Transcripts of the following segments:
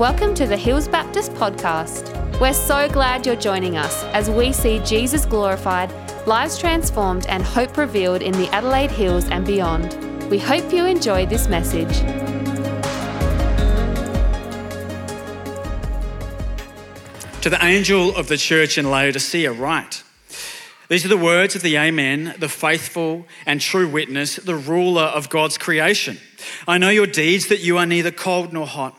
Welcome to the Hills Baptist Podcast. We're so glad you're joining us as we see Jesus glorified, lives transformed, and hope revealed in the Adelaide Hills and beyond. We hope you enjoy this message. To the angel of the church in Laodicea, write These are the words of the Amen, the faithful and true witness, the ruler of God's creation. I know your deeds, that you are neither cold nor hot.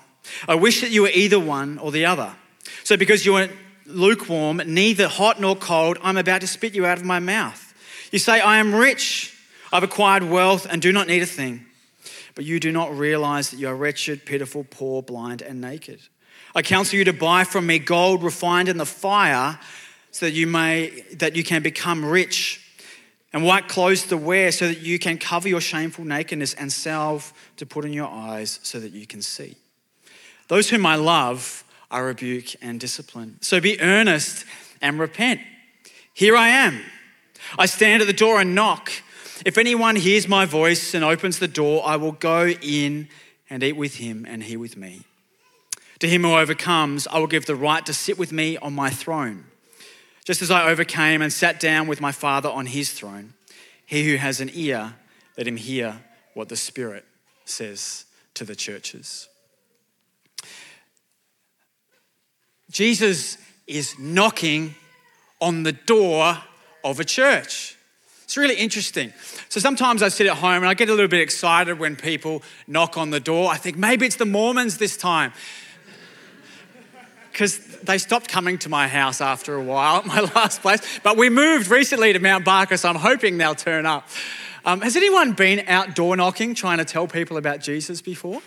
I wish that you were either one or the other. So, because you are lukewarm, neither hot nor cold, I'm about to spit you out of my mouth. You say, I am rich, I've acquired wealth, and do not need a thing. But you do not realize that you are wretched, pitiful, poor, blind, and naked. I counsel you to buy from me gold refined in the fire, so that you may that you can become rich, and white clothes to wear, so that you can cover your shameful nakedness, and salve to put in your eyes, so that you can see. Those whom I love, I rebuke and discipline. So be earnest and repent. Here I am. I stand at the door and knock. If anyone hears my voice and opens the door, I will go in and eat with him and he with me. To him who overcomes, I will give the right to sit with me on my throne, just as I overcame and sat down with my Father on his throne. He who has an ear, let him hear what the Spirit says to the churches. Jesus is knocking on the door of a church. It's really interesting. So sometimes I sit at home and I get a little bit excited when people knock on the door. I think maybe it's the Mormons this time. Because they stopped coming to my house after a while at my last place. But we moved recently to Mount Barker, so I'm hoping they'll turn up. Um, has anyone been out door knocking trying to tell people about Jesus before?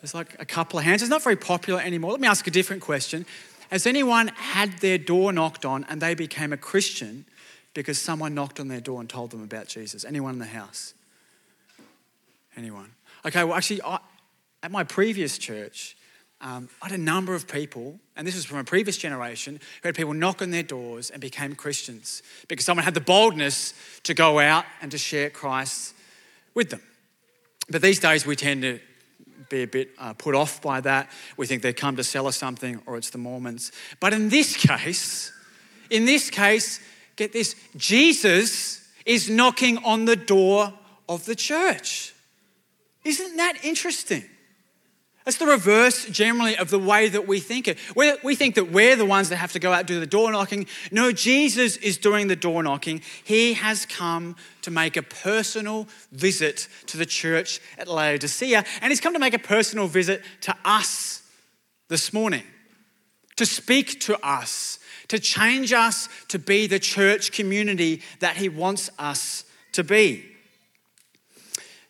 There's like a couple of hands. It's not very popular anymore. Let me ask a different question. Has anyone had their door knocked on and they became a Christian because someone knocked on their door and told them about Jesus? Anyone in the house? Anyone? Okay, well, actually, I, at my previous church, um, I had a number of people, and this was from a previous generation, who had people knock on their doors and became Christians because someone had the boldness to go out and to share Christ with them. But these days, we tend to be a bit uh, put off by that. We think they come to sell us something or it's the Mormons. But in this case, in this case, get this Jesus is knocking on the door of the church. Isn't that interesting? That's the reverse generally of the way that we think it. we we think that we're the ones that have to go out do the door knocking. No, Jesus is doing the door knocking. He has come to make a personal visit to the church at Laodicea, and he's come to make a personal visit to us this morning, to speak to us, to change us to be the church community that he wants us to be.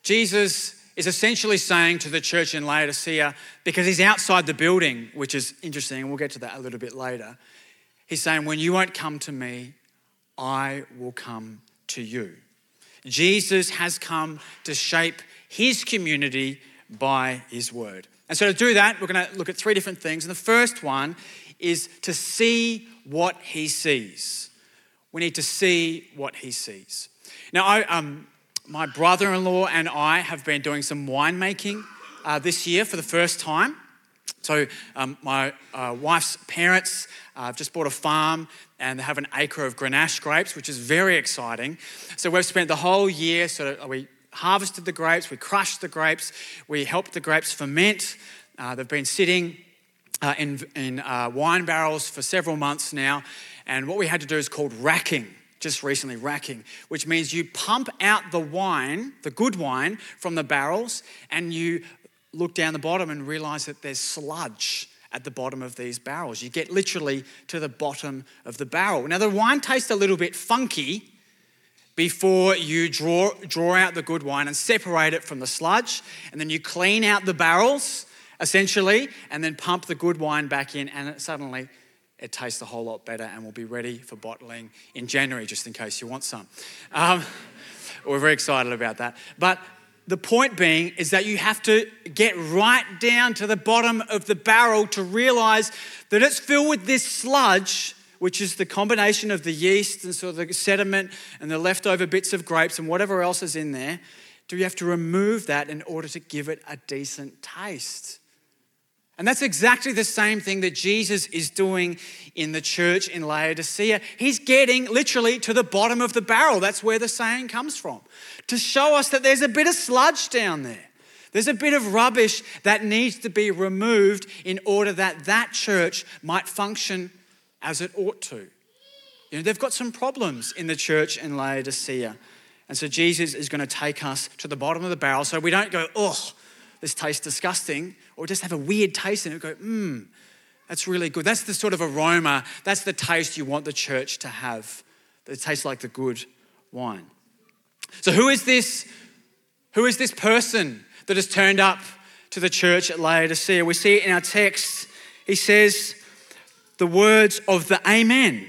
Jesus is essentially saying to the church in Laodicea, because he's outside the building, which is interesting, and we'll get to that a little bit later. He's saying, When you won't come to me, I will come to you. Jesus has come to shape his community by his word. And so, to do that, we're going to look at three different things. And the first one is to see what he sees. We need to see what he sees. Now, I, um, my brother in law and I have been doing some winemaking uh, this year for the first time. So, um, my uh, wife's parents uh, just bought a farm and they have an acre of Grenache grapes, which is very exciting. So, we've spent the whole year sort of, we harvested the grapes, we crushed the grapes, we helped the grapes ferment. Uh, they've been sitting uh, in, in uh, wine barrels for several months now. And what we had to do is called racking just recently racking, which means you pump out the wine, the good wine, from the barrels, and you look down the bottom and realize that there's sludge at the bottom of these barrels. You get literally to the bottom of the barrel. Now, the wine tastes a little bit funky before you draw, draw out the good wine and separate it from the sludge, and then you clean out the barrels essentially, and then pump the good wine back in, and it suddenly it tastes a whole lot better and will be ready for bottling in January, just in case you want some. Um, we're very excited about that. But the point being is that you have to get right down to the bottom of the barrel to realize that it's filled with this sludge, which is the combination of the yeast and sort of the sediment and the leftover bits of grapes and whatever else is in there. Do you have to remove that in order to give it a decent taste? And that's exactly the same thing that Jesus is doing in the church in Laodicea. He's getting literally to the bottom of the barrel. That's where the saying comes from. To show us that there's a bit of sludge down there. There's a bit of rubbish that needs to be removed in order that that church might function as it ought to. You know, they've got some problems in the church in Laodicea. And so Jesus is going to take us to the bottom of the barrel so we don't go, oh, this tastes disgusting, or just have a weird taste and it go, mmm, that's really good. That's the sort of aroma, that's the taste you want the church to have. It tastes like the good wine. So who is this? Who is this person that has turned up to the church at Laodicea? We see it in our text. He says, the words of the Amen,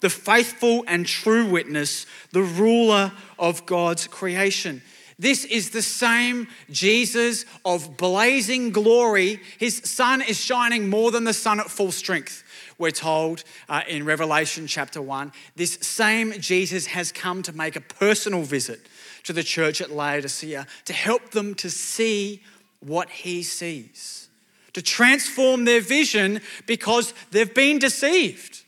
the faithful and true witness, the ruler of God's creation. This is the same Jesus of blazing glory. His sun is shining more than the sun at full strength, we're told uh, in Revelation chapter 1. This same Jesus has come to make a personal visit to the church at Laodicea to help them to see what he sees, to transform their vision because they've been deceived.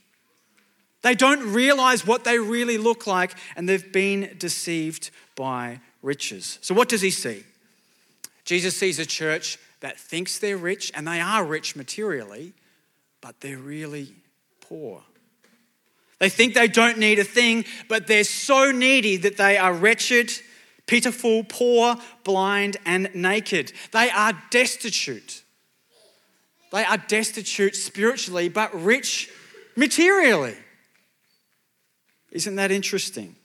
They don't realize what they really look like, and they've been deceived by riches. So, what does he see? Jesus sees a church that thinks they're rich, and they are rich materially, but they're really poor. They think they don't need a thing, but they're so needy that they are wretched, pitiful, poor, blind, and naked. They are destitute. They are destitute spiritually, but rich materially. Isn't that interesting?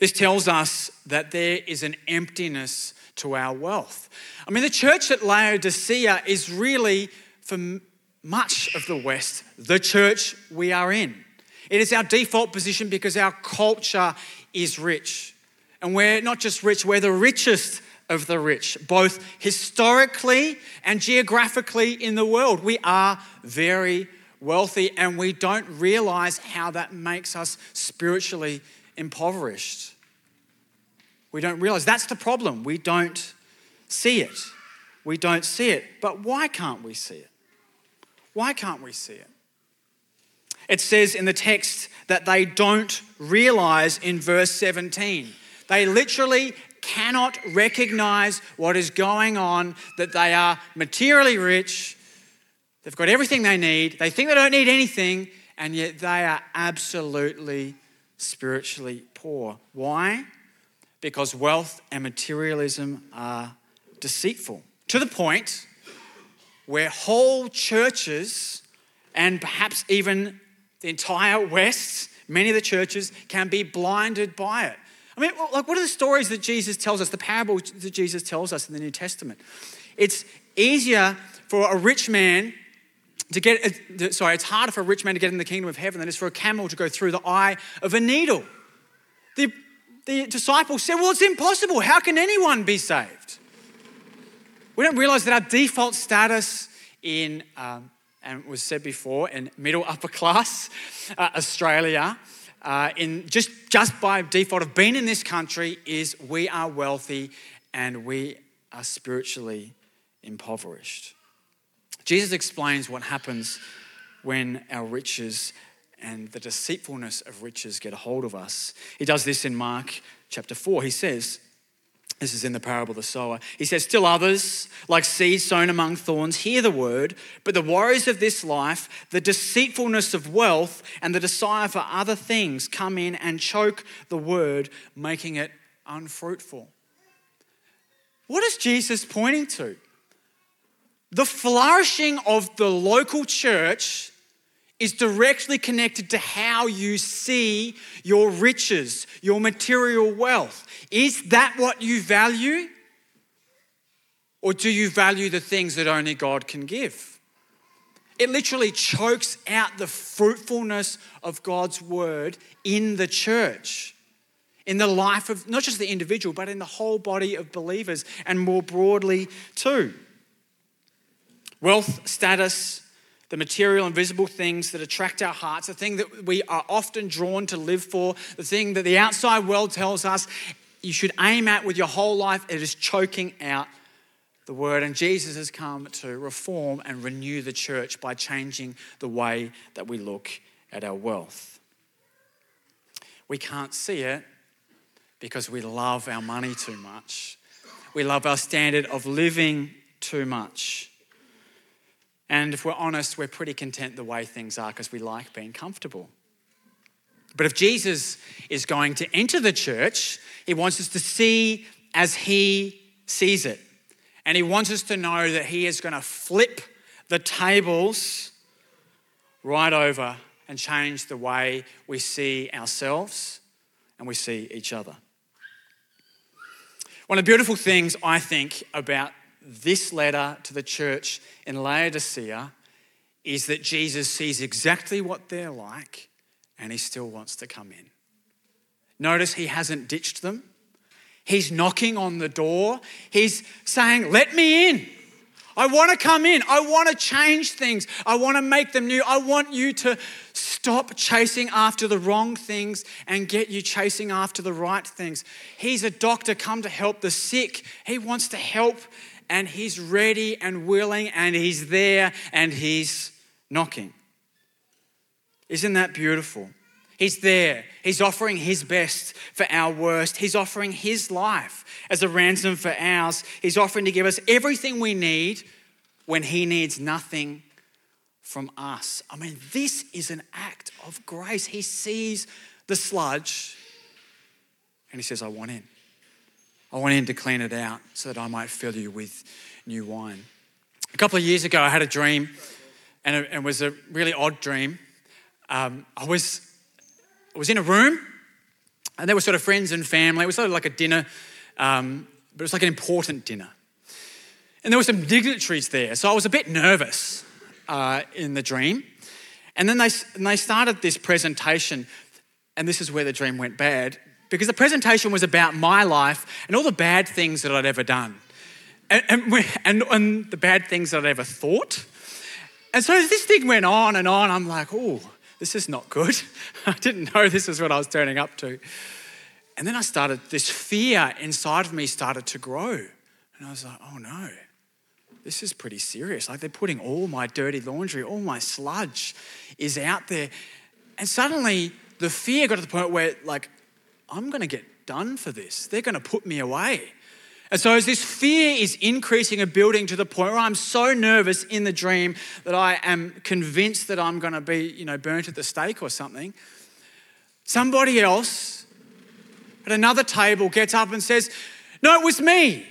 This tells us that there is an emptiness to our wealth. I mean, the church at Laodicea is really, for much of the West, the church we are in. It is our default position because our culture is rich. And we're not just rich, we're the richest of the rich, both historically and geographically in the world. We are very wealthy and we don't realize how that makes us spiritually impoverished. We don't realize that's the problem. We don't see it. We don't see it. But why can't we see it? Why can't we see it? It says in the text that they don't realize in verse 17. They literally cannot recognize what is going on, that they are materially rich, they've got everything they need, they think they don't need anything, and yet they are absolutely spiritually poor. Why? Because wealth and materialism are deceitful to the point where whole churches and perhaps even the entire West, many of the churches can be blinded by it. I mean, like, what are the stories that Jesus tells us, the parables that Jesus tells us in the New Testament? It's easier for a rich man to get, sorry, it's harder for a rich man to get in the kingdom of heaven than it is for a camel to go through the eye of a needle. The, the disciples said, Well, it's impossible. How can anyone be saved? We don't realize that our default status in, um, and was said before, in middle upper class uh, Australia, uh, in just, just by default of being in this country, is we are wealthy and we are spiritually impoverished. Jesus explains what happens when our riches and the deceitfulness of riches get a hold of us. He does this in Mark chapter 4. He says, this is in the parable of the sower. He says, Still others, like seeds sown among thorns, hear the word, but the worries of this life, the deceitfulness of wealth, and the desire for other things come in and choke the word, making it unfruitful. What is Jesus pointing to? The flourishing of the local church is directly connected to how you see your riches, your material wealth. Is that what you value? Or do you value the things that only God can give? It literally chokes out the fruitfulness of God's word in the church, in the life of not just the individual, but in the whole body of believers, and more broadly, too. Wealth, status, the material and visible things that attract our hearts, the thing that we are often drawn to live for, the thing that the outside world tells us you should aim at with your whole life, it is choking out the word. And Jesus has come to reform and renew the church by changing the way that we look at our wealth. We can't see it because we love our money too much. We love our standard of living too much. And if we're honest, we're pretty content the way things are because we like being comfortable. But if Jesus is going to enter the church, he wants us to see as he sees it. And he wants us to know that he is going to flip the tables right over and change the way we see ourselves and we see each other. One of the beautiful things I think about this letter to the church in Laodicea is that Jesus sees exactly what they're like and he still wants to come in. Notice he hasn't ditched them. He's knocking on the door. He's saying, Let me in. I want to come in. I want to change things. I want to make them new. I want you to stop chasing after the wrong things and get you chasing after the right things. He's a doctor come to help the sick. He wants to help and he's ready and willing and he's there and he's knocking. Isn't that beautiful? He's there. He's offering his best for our worst. He's offering his life as a ransom for ours. He's offering to give us everything we need when he needs nothing from us. I mean, this is an act of grace. He sees the sludge and he says, I want in. I want in to clean it out so that I might fill you with new wine. A couple of years ago, I had a dream, and it, was a really odd dream. Um, I was I was in a room, and there were sort of friends and family. It was sort of like a dinner, um, but it was like an important dinner. And there were some dignitaries there, so I was a bit nervous uh, in the dream. And then they, and they started this presentation, and this is where the dream went bad, because the presentation was about my life and all the bad things that I'd ever done, and, and, and, and the bad things that I'd ever thought. And so this thing went on and on. I'm like, oh, this is not good. I didn't know this is what I was turning up to. And then I started, this fear inside of me started to grow. And I was like, oh no, this is pretty serious. Like they're putting all my dirty laundry, all my sludge is out there. And suddenly the fear got to the point where, like, I'm going to get done for this. They're going to put me away. And so, as this fear is increasing and building to the point where I'm so nervous in the dream that I am convinced that I'm going to be, you know, burnt at the stake or something, somebody else at another table gets up and says, No, it was me.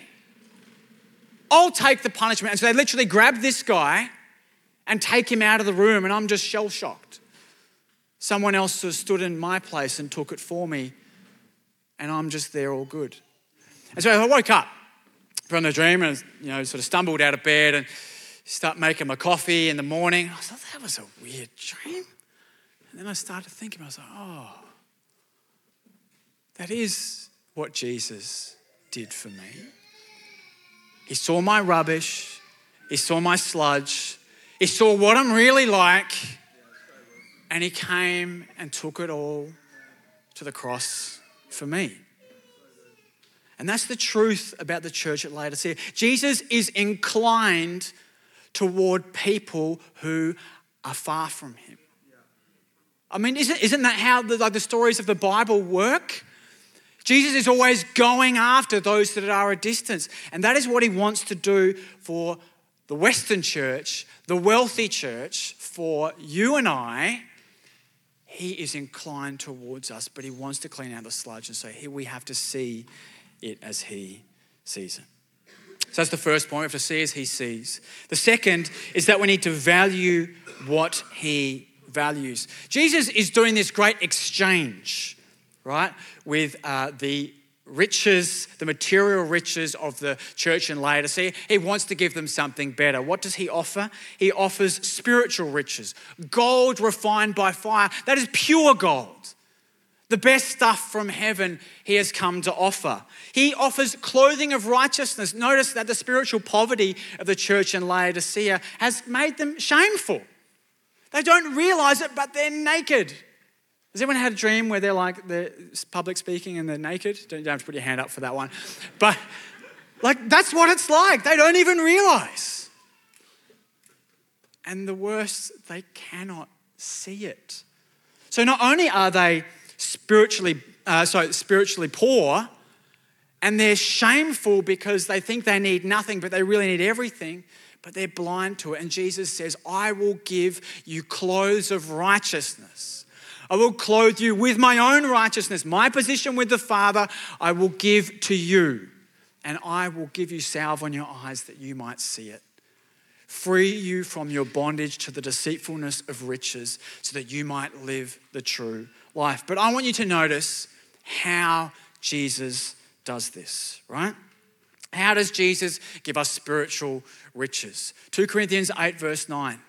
I'll take the punishment. And so they literally grab this guy and take him out of the room, and I'm just shell shocked. Someone else has stood in my place and took it for me, and I'm just there all good. And so I woke up from the dream and, you know, sort of stumbled out of bed and start making my coffee in the morning. I thought, that was a weird dream. And then I started thinking, I was like, oh, that is what Jesus did for me. He saw my rubbish, he saw my sludge, he saw what I'm really like, and he came and took it all to the cross for me. And that's the truth about the church at Laodicea. Jesus is inclined toward people who are far from him. I mean, isn't, isn't that how the, like the stories of the Bible work? Jesus is always going after those that are a distance. And that is what he wants to do for the Western church, the wealthy church, for you and I. He is inclined towards us, but he wants to clean out the sludge. And so here we have to see it as he sees it. So that's the first point. We have to see as he sees. The second is that we need to value what he values. Jesus is doing this great exchange, right, with uh, the riches, the material riches of the church in Laodicea. He wants to give them something better. What does he offer? He offers spiritual riches, gold refined by fire. That is pure gold. The best stuff from heaven he has come to offer. He offers clothing of righteousness. Notice that the spiritual poverty of the church in Laodicea has made them shameful. They don't realize it, but they're naked. Has anyone had a dream where they're like, they're public speaking and they're naked? Don't, don't have to put your hand up for that one. But Like, that's what it's like. They don't even realize. And the worst, they cannot see it. So not only are they spiritually, uh, sorry, spiritually poor, and they're shameful because they think they need nothing, but they really need everything, but they're blind to it. And Jesus says, I will give you clothes of righteousness. I will clothe you with my own righteousness. My position with the Father, I will give to you. And I will give you salve on your eyes that you might see it. Free you from your bondage to the deceitfulness of riches so that you might live the true life. But I want you to notice how Jesus does this, right? How does Jesus give us spiritual riches? 2 Corinthians 8, verse 9.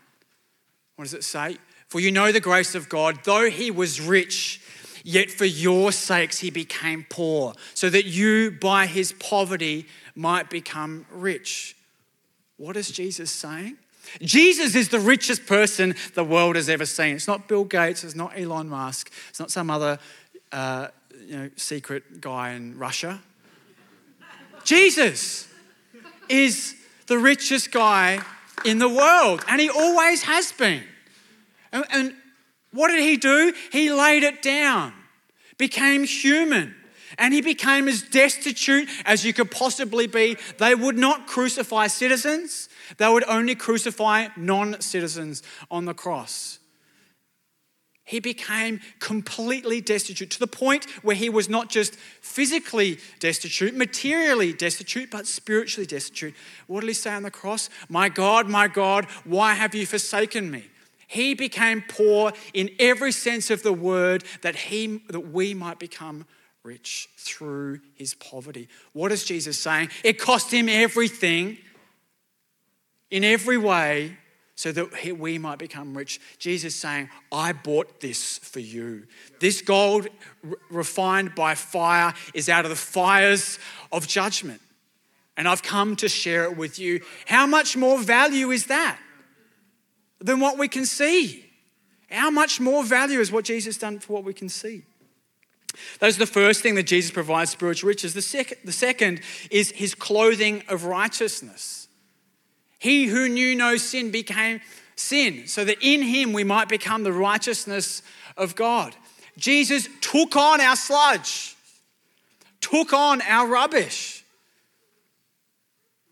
What does it say? For you know the grace of God, though he was rich, yet for your sakes he became poor, so that you by his poverty might become rich. What is Jesus saying? Jesus is the richest person the world has ever seen. It's not Bill Gates, it's not Elon Musk, it's not some other uh, you know, secret guy in Russia. Jesus is the richest guy in the world, and he always has been. And, and what did he do? He laid it down, became human, and he became as destitute as you could possibly be. They would not crucify citizens, they would only crucify non citizens on the cross he became completely destitute to the point where he was not just physically destitute, materially destitute, but spiritually destitute. What did he say on the cross? My God, my God, why have you forsaken me? He became poor in every sense of the word that, he, that we might become rich through his poverty. What is Jesus saying? It cost him everything in every way so that we might become rich. Jesus saying, I bought this for you. This gold refined by fire is out of the fires of judgment. And I've come to share it with you. How much more value is that than what we can see? How much more value is what Jesus done for what we can see? That's the first thing that Jesus provides spiritual riches. The, sec- the second is his clothing of righteousness. He who knew no sin became sin, so that in him we might become the righteousness of God. Jesus took on our sludge, took on our rubbish.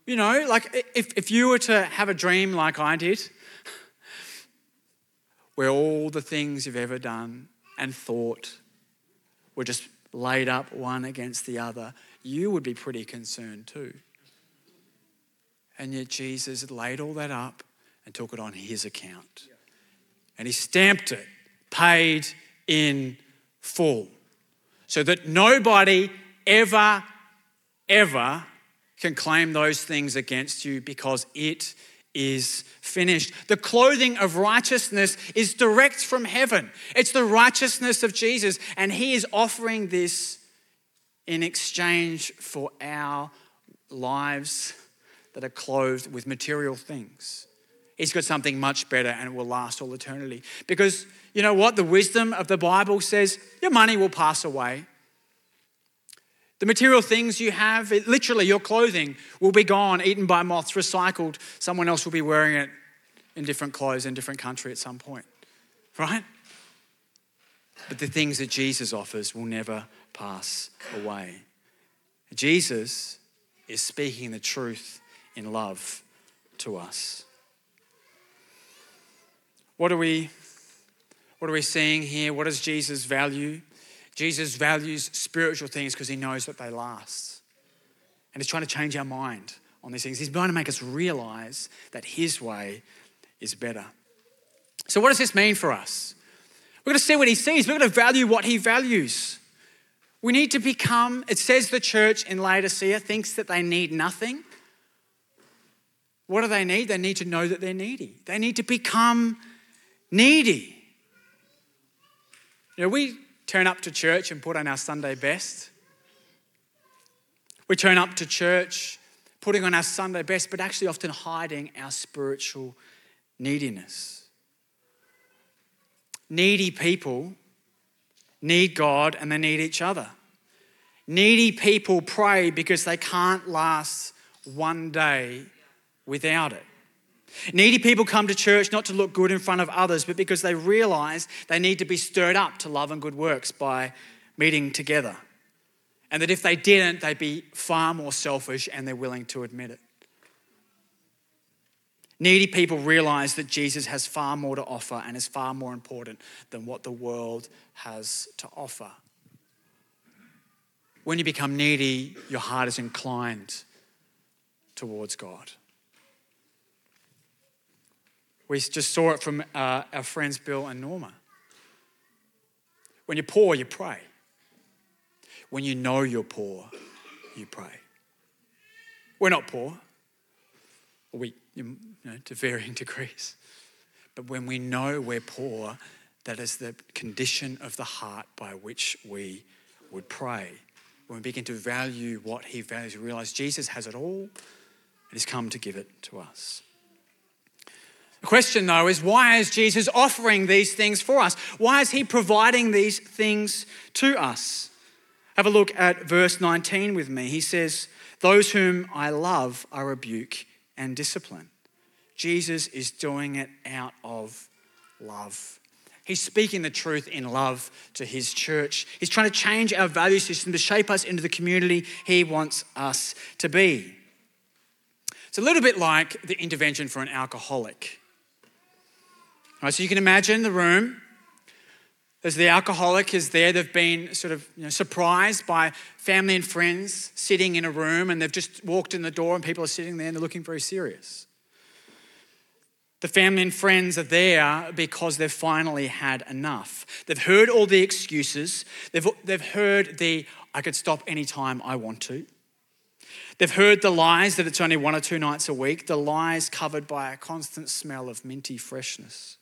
You know, like if, if you were to have a dream like I did, where all the things you've ever done and thought were just laid up one against the other, you would be pretty concerned too. And yet Jesus laid all that up and took it on his account. And he stamped it, paid in full. So that nobody ever, ever can claim those things against you because it is finished. The clothing of righteousness is direct from heaven. It's the righteousness of Jesus, and He is offering this in exchange for our lives that are clothed with material things. He's got something much better and it will last all eternity. Because you know what? The wisdom of the Bible says your money will pass away. The material things you have, it, literally your clothing, will be gone, eaten by moths, recycled. Someone else will be wearing it in different clothes in different country at some point. Right? But the things that Jesus offers will never pass away. Jesus is speaking the truth in love to us. What are we what are we seeing here? What does Jesus value? Jesus values spiritual things because he knows that they last. And he's trying to change our mind on these things. He's trying to make us realize that his way is better. So, what does this mean for us? We're going to see what he sees, we're going to value what he values. We need to become, it says the church in Laodicea thinks that they need nothing. What do they need? They need to know that they're needy. They need to become needy. You know, we turn up to church and put on our Sunday best. We turn up to church putting on our Sunday best, but actually often hiding our spiritual neediness. Needy people need God and they need each other. Needy people pray because they can't last one day without it. Needy people come to church not to look good in front of others, but because they realize they need to be stirred up to love and good works by meeting together. And that if they didn't, they'd be far more selfish and they're willing to admit it. Needy people realize that Jesus has far more to offer and is far more important than what the world has to offer. When you become needy, your heart is inclined towards God. We just saw it from uh, our friends Bill and Norma. When you're poor, you pray. When you know you're poor, you pray. We're not poor. We, you know, to varying degrees. But when we know we're poor, that is the condition of the heart by which we would pray. When we begin to value what he values, we realize Jesus has it all and he's come to give it to us. Question, though, is why is Jesus offering these things for us? Why is he providing these things to us? Have a look at verse 19 with me. He says, Those whom I love I rebuke and discipline. Jesus is doing it out of love. He's speaking the truth in love to his church. He's trying to change our value system to shape us into the community he wants us to be. It's a little bit like the intervention for an alcoholic. Right, so you can imagine the room. As the alcoholic is there, they've been sort of you know, surprised by family and friends sitting in a room, and they've just walked in the door, and people are sitting there and they're looking very serious. The family and friends are there because they've finally had enough. They've heard all the excuses. They've, they've heard the, I could stop anytime I want to. They've heard the lies that it's only one or two nights a week, the lies covered by a constant smell of minty freshness.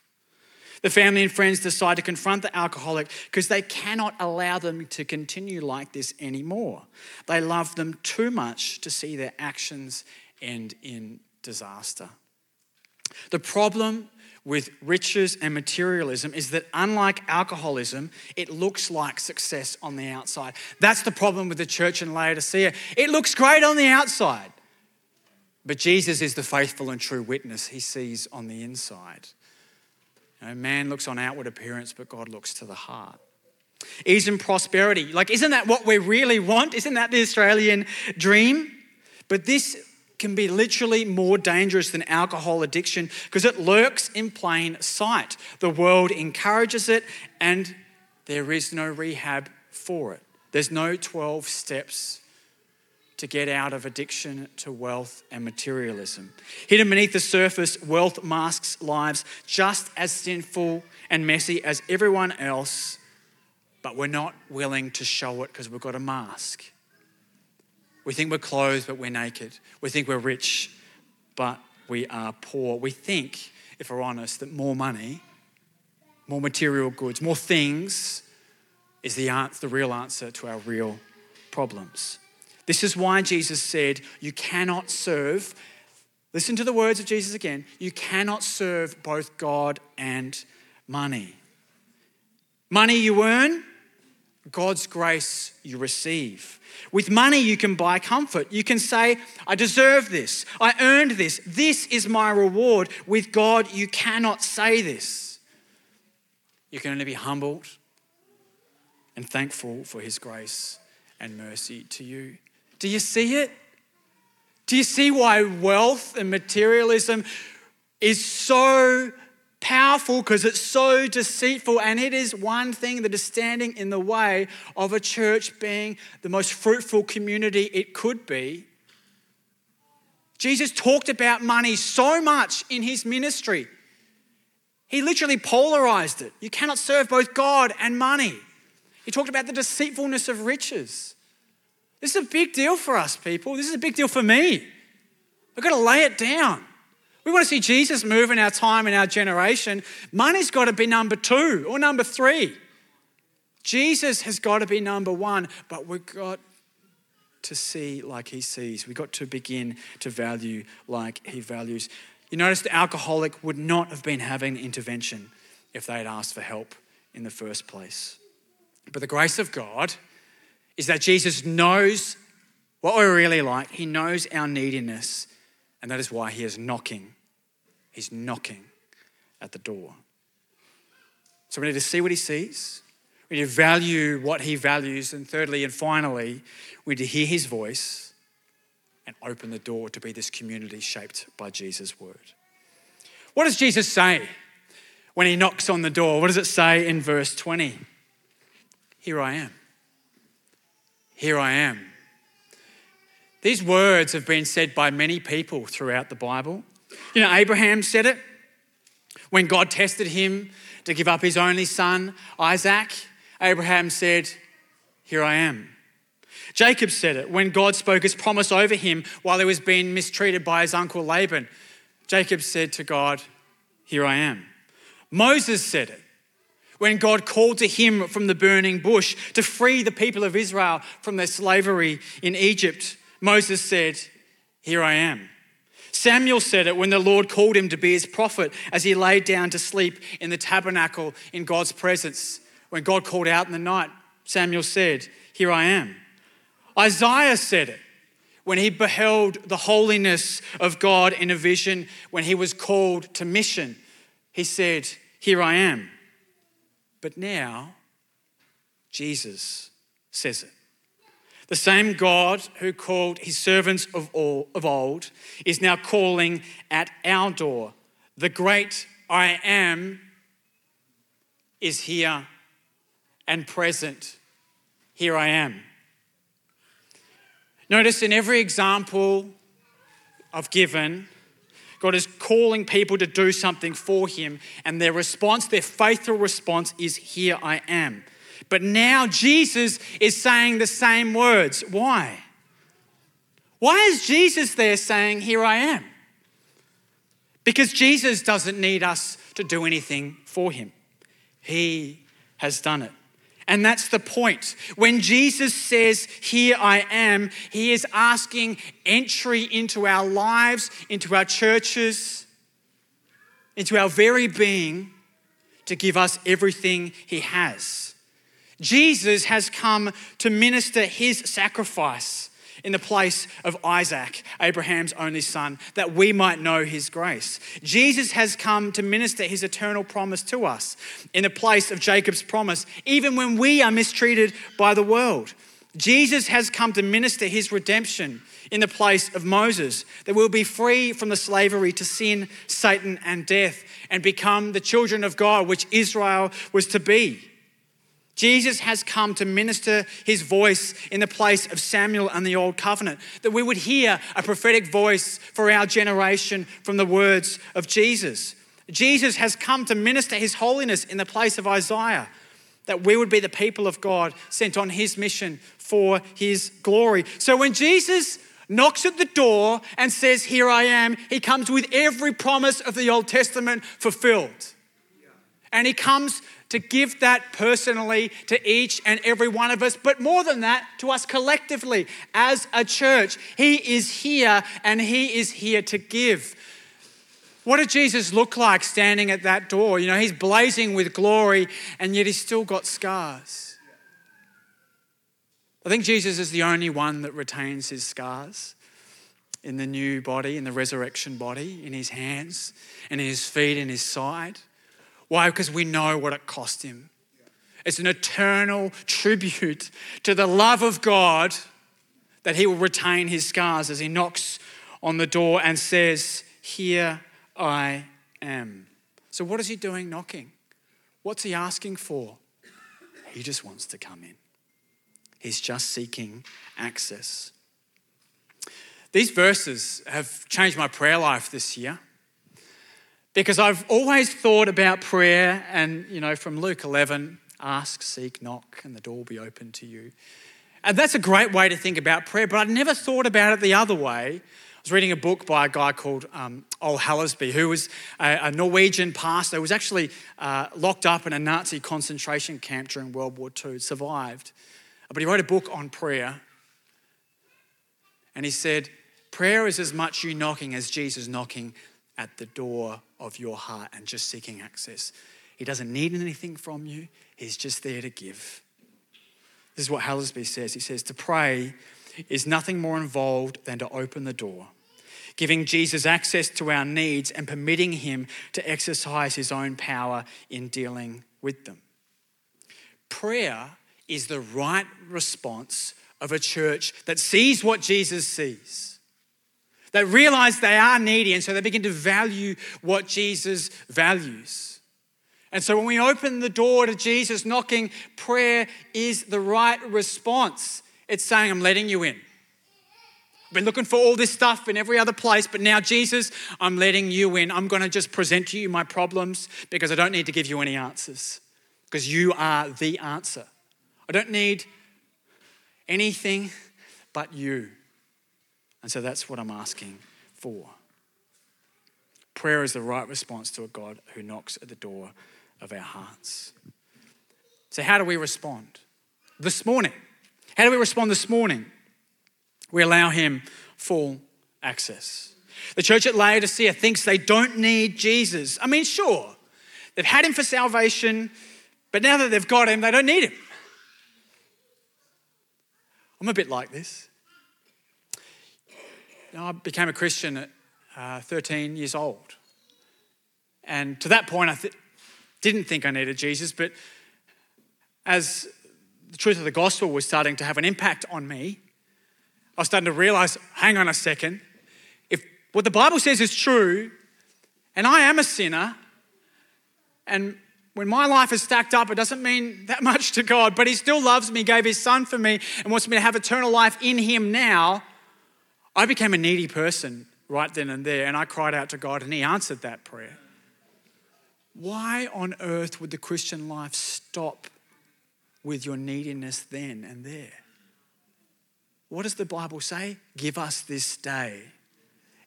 The family and friends decide to confront the alcoholic because they cannot allow them to continue like this anymore. They love them too much to see their actions end in disaster. The problem with riches and materialism is that unlike alcoholism, it looks like success on the outside. That's the problem with the church in Laodicea. It looks great on the outside, but Jesus is the faithful and true witness he sees on the inside. You know, man looks on outward appearance, but God looks to the heart. Ease and prosperity. Like, isn't that what we really want? Isn't that the Australian dream? But this can be literally more dangerous than alcohol addiction because it lurks in plain sight. The world encourages it, and there is no rehab for it. There's no 12 steps to get out of addiction to wealth and materialism. Hidden beneath the surface, wealth masks lives just as sinful and messy as everyone else, but we're not willing to show it because we've got a mask. We think we're clothed, but we're naked. We think we're rich, but we are poor. We think, if we're honest, that more money, more material goods, more things is the, answer, the real answer to our real problems. This is why Jesus said, You cannot serve, listen to the words of Jesus again, you cannot serve both God and money. Money you earn, God's grace you receive. With money, you can buy comfort. You can say, I deserve this. I earned this. This is my reward. With God, you cannot say this. You can only be humbled and thankful for His grace and mercy to you. Do you see it? Do you see why wealth and materialism is so powerful because it's so deceitful, and it is one thing that is standing in the way of a church being the most fruitful community it could be. Jesus talked about money so much in his ministry. He literally polarized it. You cannot serve both God and money. He talked about the deceitfulness of riches. This is a big deal for us, people. This is a big deal for me. I've got to lay it down. We want to see Jesus move in our time and our generation. Money's got to be number two or number three. Jesus has got to be number one, but we've got to see like he sees. We've got to begin to value like he values. You notice the alcoholic would not have been having intervention if they had asked for help in the first place. But the grace of God is that Jesus knows what we're really like. He knows our neediness, and that is why he is knocking. He's knocking at the door. So we need to see what he sees. We need to value what he values. And thirdly and finally, we need to hear his voice and open the door to be this community shaped by Jesus' word. What does Jesus say when he knocks on the door? What does it say in verse 20? Here I am. Here I am. These words have been said by many people throughout the Bible. You know, Abraham said it when God tested him to give up his only son, Isaac. Abraham said, Here I am. Jacob said it when God spoke his promise over him while he was being mistreated by his uncle Laban. Jacob said to God, Here I am. Moses said it when God called to him from the burning bush to free the people of Israel from their slavery in Egypt. Moses said, Here I am. Samuel said it when the Lord called him to be his prophet as he laid down to sleep in the tabernacle in God's presence. When God called out in the night, Samuel said, Here I am. Isaiah said it when he beheld the holiness of God in a vision when he was called to mission. He said, Here I am. But now, Jesus says it. The same God who called his servants of, all, of old is now calling at our door. The great I am is here and present. Here I am. Notice in every example I've given, God is calling people to do something for Him, and their response, their faithful response, is, Here I am. But now Jesus is saying the same words. Why? Why is Jesus there saying, Here I am? Because Jesus doesn't need us to do anything for Him, He has done it. And that's the point. When Jesus says, Here I am, he is asking entry into our lives, into our churches, into our very being to give us everything he has. Jesus has come to minister his sacrifice in the place of Isaac, Abraham's only son, that we might know his grace. Jesus has come to minister his eternal promise to us in the place of Jacob's promise, even when we are mistreated by the world. Jesus has come to minister his redemption in the place of Moses, that we'll be free from the slavery to sin, Satan, and death, and become the children of God, which Israel was to be. Jesus has come to minister his voice in the place of Samuel and the Old Covenant, that we would hear a prophetic voice for our generation from the words of Jesus. Jesus has come to minister his holiness in the place of Isaiah, that we would be the people of God sent on his mission for his glory. So when Jesus knocks at the door and says, Here I am, he comes with every promise of the Old Testament fulfilled. And he comes to give that personally to each and every one of us, but more than that, to us collectively as a church. He is here and He is here to give. What did Jesus look like standing at that door? You know, He's blazing with glory and yet He's still got scars. I think Jesus is the only one that retains His scars in the new body, in the resurrection body, in His hands and in His feet, in His side. Why? Because we know what it cost him. It's an eternal tribute to the love of God that he will retain his scars as he knocks on the door and says, Here I am. So, what is he doing knocking? What's he asking for? He just wants to come in. He's just seeking access. These verses have changed my prayer life this year because I've always thought about prayer, and you know, from Luke 11, ask, seek, knock, and the door will be open to you. And that's a great way to think about prayer, but I'd never thought about it the other way. I was reading a book by a guy called um, Ole Hallesby, who was a, a Norwegian pastor who was actually uh, locked up in a Nazi concentration camp during World War II, survived. But he wrote a book on prayer, and he said, Prayer is as much you knocking as Jesus knocking at the door of your heart and just seeking access. He doesn't need anything from you, He's just there to give. This is what Hallesby says. He says, To pray is nothing more involved than to open the door, giving Jesus access to our needs and permitting him to exercise his own power in dealing with them. Prayer is the right response of a church that sees what Jesus sees, that realize they are needy, and so they begin to value what Jesus values. And so when we open the door to Jesus knocking, prayer is the right response. It's saying, I'm letting you in. I've been looking for all this stuff in every other place, but now, Jesus, I'm letting you in. I'm going to just present to you my problems because I don't need to give you any answers because you are the answer. I don't need anything but you. And so that's what I'm asking for. Prayer is the right response to a God who knocks at the door of our hearts. So, how do we respond? This morning. How do we respond this morning? We allow Him full access. The church at Laodicea thinks they don't need Jesus. I mean, sure, they've had Him for salvation, but now that they've got Him, they don't need Him. I'm a bit like this. I became a Christian at uh, 13 years old. And to that point, I th- didn't think I needed Jesus, but as the truth of the gospel was starting to have an impact on me, I was starting to realize hang on a second, if what the Bible says is true, and I am a sinner, and when my life is stacked up, it doesn't mean that much to God, but He still loves me, gave His Son for me, and wants me to have eternal life in Him now. I became a needy person right then and there, and I cried out to God, and He answered that prayer. Why on earth would the Christian life stop with your neediness then and there? What does the Bible say? Give us this day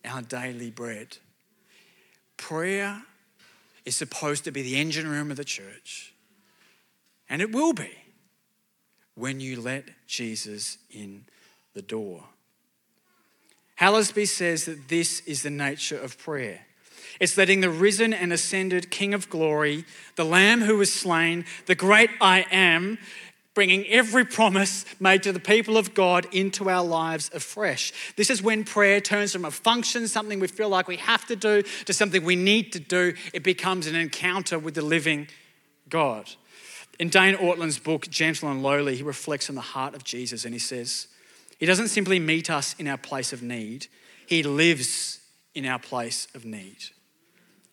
our daily bread. Prayer is supposed to be the engine room of the church, and it will be when you let Jesus in the door. Hallesby says that this is the nature of prayer. It's letting the risen and ascended King of glory, the Lamb who was slain, the great I am, bringing every promise made to the people of God into our lives afresh. This is when prayer turns from a function, something we feel like we have to do, to something we need to do. It becomes an encounter with the living God. In Dane Ortlund's book, Gentle and Lowly, he reflects on the heart of Jesus and he says, He doesn't simply meet us in our place of need, He lives in our place of need.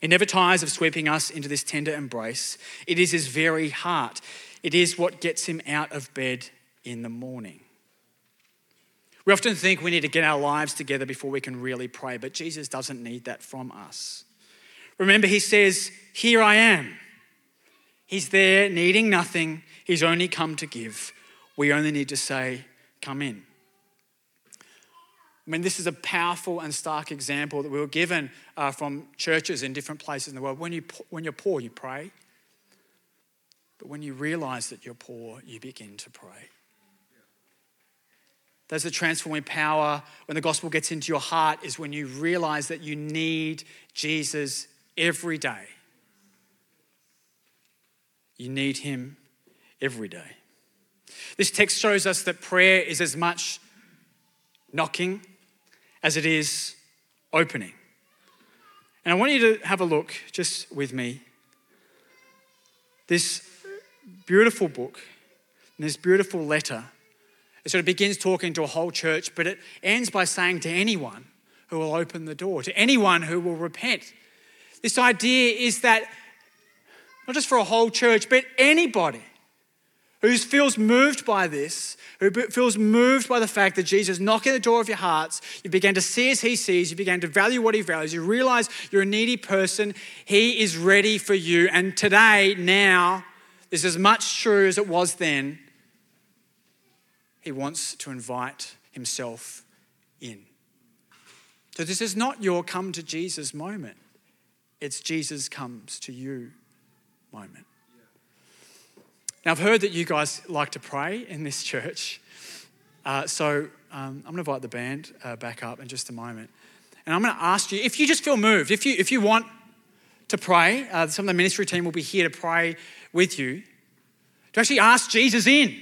He never tires of sweeping us into this tender embrace. It is his very heart. It is what gets him out of bed in the morning. We often think we need to get our lives together before we can really pray, but Jesus doesn't need that from us. Remember, he says, Here I am. He's there needing nothing, he's only come to give. We only need to say, Come in. I mean, this is a powerful and stark example that we were given uh, from churches in different places in the world. When, you, when you're poor, you pray. But when you realize that you're poor, you begin to pray. There's the transforming power when the gospel gets into your heart, is when you realize that you need Jesus every day. You need him every day. This text shows us that prayer is as much knocking as it is opening. And I want you to have a look just with me. This beautiful book, and this beautiful letter, it sort of begins talking to a whole church, but it ends by saying to anyone who will open the door, to anyone who will repent. This idea is that not just for a whole church, but anybody who feels moved by this, who feels moved by the fact that Jesus knocking the door of your hearts, you begin to see as he sees, you begin to value what he values, you realize you're a needy person, he is ready for you. And today, now, this is as much true as it was then. He wants to invite himself in. So, this is not your come to Jesus moment, it's Jesus comes to you moment. Now, I've heard that you guys like to pray in this church. Uh, so um, I'm going to invite the band uh, back up in just a moment. And I'm going to ask you if you just feel moved, if you, if you want to pray, uh, some of the ministry team will be here to pray with you, to actually ask Jesus in.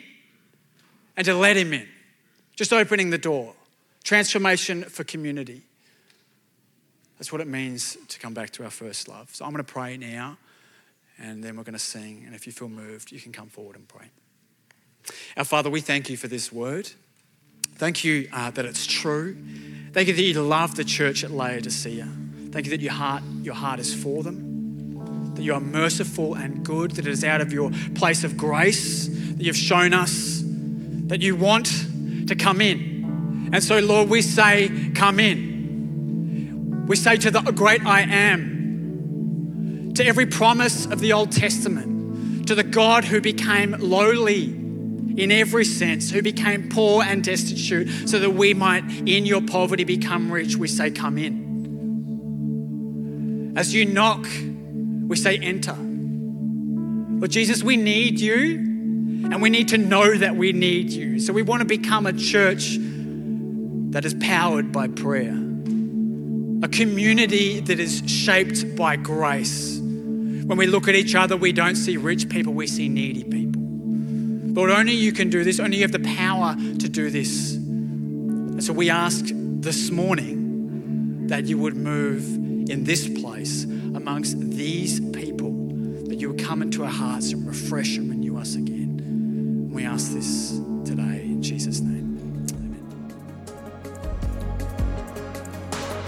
and to let Him in. Just opening the door. Transformation for community. That's what it means to come back to our first love. So I'm going to pray now, and then we're going to sing. And if you feel moved, you can come forward and pray. Our Father, we thank you for this word. Thank you uh, that it's true. Thank you that you love the church at Laodicea. Thank you that your heart, your heart is for them, that you are merciful and good, that it is out of your place of grace that you've shown us that you want to come in. And so, Lord, we say, Come in. We say to the great I am, to every promise of the Old Testament, to the God who became lowly in every sense, who became poor and destitute, so that we might, in your poverty, become rich, we say, Come in. As you knock, we say, Enter. Lord Jesus, we need you, and we need to know that we need you. So we want to become a church that is powered by prayer, a community that is shaped by grace. When we look at each other, we don't see rich people, we see needy people. Lord, only you can do this, only you have the power to do this. And so we ask this morning that you would move in this place amongst these people, that you would come into our hearts and refresh and renew us again. We ask this today in Jesus' name.